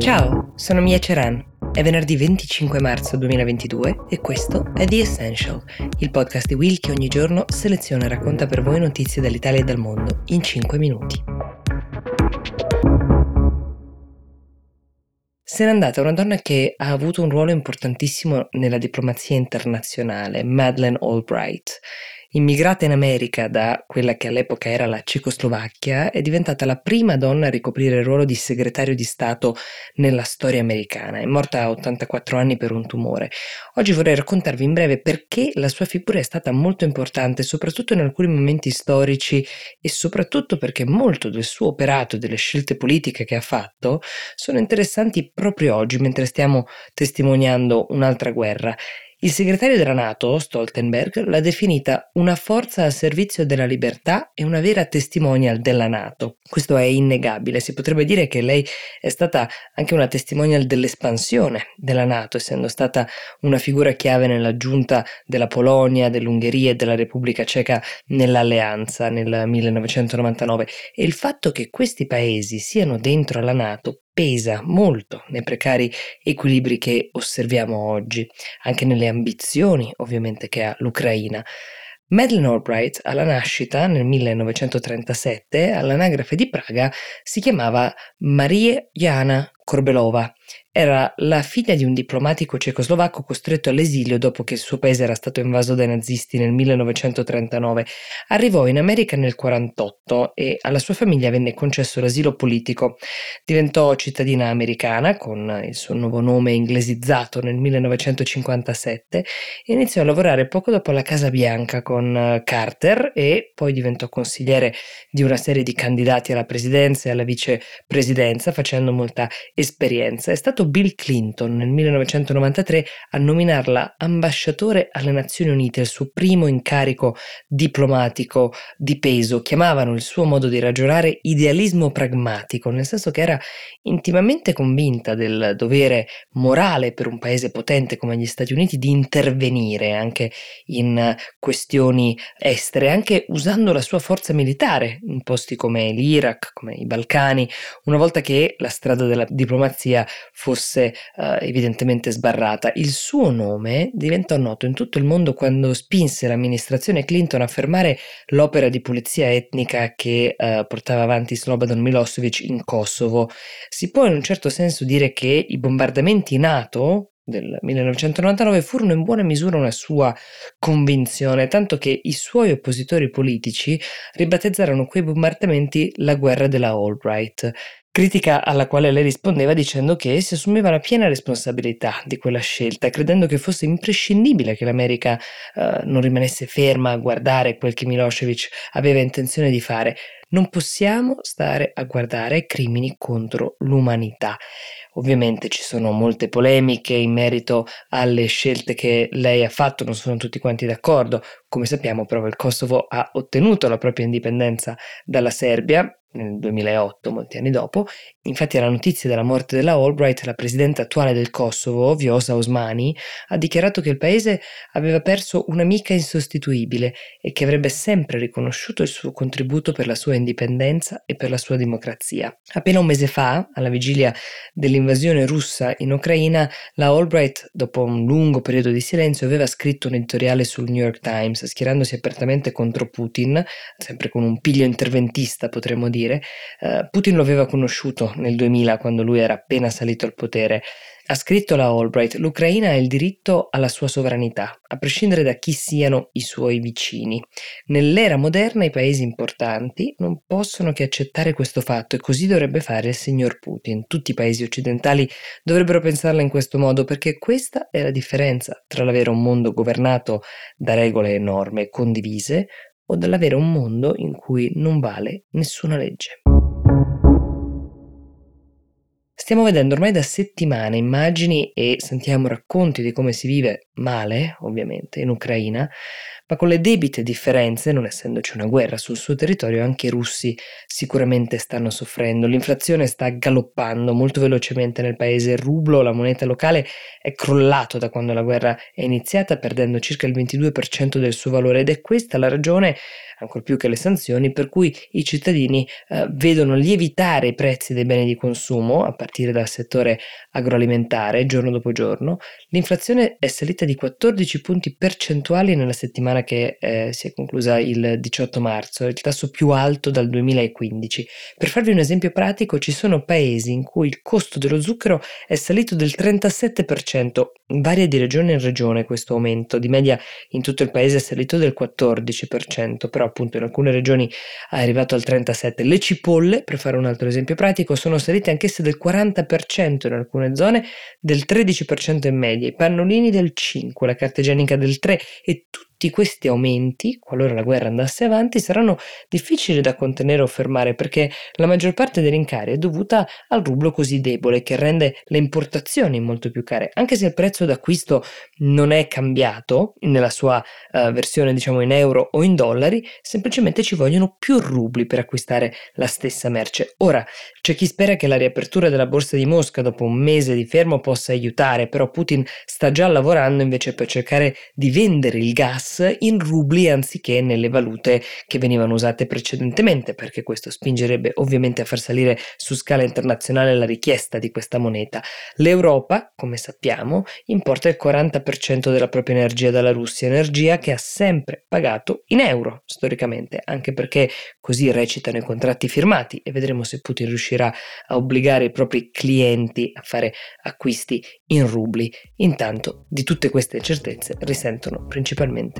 Ciao, sono Mia Ceran. È venerdì 25 marzo 2022 e questo è The Essential, il podcast di Will che ogni giorno seleziona e racconta per voi notizie dall'Italia e dal mondo in 5 minuti. Se n'è andata una donna che ha avuto un ruolo importantissimo nella diplomazia internazionale, Madeleine Albright. Immigrata in America da quella che all'epoca era la Cecoslovacchia, è diventata la prima donna a ricoprire il ruolo di segretario di Stato nella storia americana. È morta a 84 anni per un tumore. Oggi vorrei raccontarvi in breve perché la sua figura è stata molto importante, soprattutto in alcuni momenti storici e soprattutto perché molto del suo operato delle scelte politiche che ha fatto sono interessanti proprio oggi mentre stiamo testimoniando un'altra guerra il segretario della Nato, Stoltenberg, l'ha definita una forza al servizio della libertà e una vera testimonial della Nato. Questo è innegabile, si potrebbe dire che lei è stata anche una testimonial dell'espansione della Nato, essendo stata una figura chiave nella giunta della Polonia, dell'Ungheria e della Repubblica Ceca nell'alleanza nel 1999 e il fatto che questi paesi siano dentro la Nato pesa molto nei precari equilibri che osserviamo oggi, anche nelle ambizioni ovviamente che ha l'Ucraina. Madeleine Albright alla nascita nel 1937 all'anagrafe di Praga si chiamava Marie Jana Korbelova era la figlia di un diplomatico cecoslovacco costretto all'esilio dopo che il suo paese era stato invaso dai nazisti nel 1939. Arrivò in America nel 1948 e alla sua famiglia venne concesso l'asilo politico. Diventò cittadina americana con il suo nuovo nome inglesizzato nel 1957 e iniziò a lavorare poco dopo alla Casa Bianca con eh, Carter e poi diventò consigliere di una serie di candidati alla presidenza e alla vicepresidenza facendo molta esperienza. È stato Bill Clinton nel 1993 a nominarla ambasciatore alle Nazioni Unite, il suo primo incarico diplomatico di peso. Chiamavano il suo modo di ragionare idealismo pragmatico, nel senso che era intimamente convinta del dovere morale per un paese potente come gli Stati Uniti di intervenire anche in questioni estere, anche usando la sua forza militare in posti come l'Iraq, come i Balcani, una volta che la strada della diplomazia fosse uh, evidentemente sbarrata. Il suo nome diventò noto in tutto il mondo quando spinse l'amministrazione Clinton a fermare l'opera di pulizia etnica che uh, portava avanti Slobodan Milosevic in Kosovo. Si può in un certo senso dire che i bombardamenti NATO del 1999 furono in buona misura una sua convinzione, tanto che i suoi oppositori politici ribattezzarono quei bombardamenti la guerra della Albright. Critica alla quale lei rispondeva dicendo che si assumeva la piena responsabilità di quella scelta, credendo che fosse imprescindibile che l'America uh, non rimanesse ferma a guardare quel che Milosevic aveva intenzione di fare. Non possiamo stare a guardare crimini contro l'umanità. Ovviamente ci sono molte polemiche in merito alle scelte che lei ha fatto, non sono tutti quanti d'accordo. Come sappiamo però il Kosovo ha ottenuto la propria indipendenza dalla Serbia nel 2008, molti anni dopo. Infatti alla notizia della morte della Albright, la presidente attuale del Kosovo, Vjosa Osmani, ha dichiarato che il paese aveva perso un'amica insostituibile e che avrebbe sempre riconosciuto il suo contributo per la sua indipendenza e per la sua democrazia. Appena un mese fa, alla vigilia dell'invasione russa in Ucraina, la Albright, dopo un lungo periodo di silenzio, aveva scritto un editoriale sul New York Times, schierandosi apertamente contro Putin, sempre con un piglio interventista, potremmo dire dire, uh, Putin lo aveva conosciuto nel 2000 quando lui era appena salito al potere. Ha scritto la Albright, l'Ucraina ha il diritto alla sua sovranità, a prescindere da chi siano i suoi vicini. Nell'era moderna i paesi importanti non possono che accettare questo fatto e così dovrebbe fare il signor Putin. Tutti i paesi occidentali dovrebbero pensarla in questo modo perché questa è la differenza tra l'avere un mondo governato da regole e norme condivise o dall'avere un mondo in cui non vale nessuna legge. Stiamo vedendo ormai da settimane immagini e sentiamo racconti di come si vive male, ovviamente, in Ucraina, ma con le debite differenze, non essendoci una guerra sul suo territorio, anche i russi sicuramente stanno soffrendo. L'inflazione sta galoppando molto velocemente nel paese. Il rublo, la moneta locale, è crollato da quando la guerra è iniziata, perdendo circa il 22% del suo valore ed è questa la ragione ancor più che le sanzioni, per cui i cittadini eh, vedono lievitare i prezzi dei beni di consumo, a partire dal settore agroalimentare, giorno dopo giorno. L'inflazione è salita di 14 punti percentuali nella settimana che eh, si è conclusa il 18 marzo, il tasso più alto dal 2015. Per farvi un esempio pratico, ci sono paesi in cui il costo dello zucchero è salito del 37%, varia di regione in regione questo aumento, di media in tutto il paese è salito del 14%, però appunto in alcune regioni è arrivato al 37%. Le cipolle, per fare un altro esempio pratico, sono salite anch'esse del 40% in alcune zone, del 13% in media, i pannolini del 5%, la carta igienica del 3% e tutti tutti questi aumenti, qualora la guerra andasse avanti, saranno difficili da contenere o fermare perché la maggior parte dei rincari è dovuta al rublo così debole che rende le importazioni molto più care. Anche se il prezzo d'acquisto non è cambiato nella sua uh, versione diciamo in euro o in dollari, semplicemente ci vogliono più rubli per acquistare la stessa merce. Ora, c'è chi spera che la riapertura della borsa di Mosca dopo un mese di fermo possa aiutare, però Putin sta già lavorando invece per cercare di vendere il gas in rubli anziché nelle valute che venivano usate precedentemente, perché questo spingerebbe ovviamente a far salire su scala internazionale la richiesta di questa moneta. L'Europa, come sappiamo, importa il 40% della propria energia dalla Russia, energia che ha sempre pagato in euro storicamente, anche perché così recitano i contratti firmati e vedremo se Putin riuscirà a obbligare i propri clienti a fare acquisti in rubli. Intanto di tutte queste incertezze risentono principalmente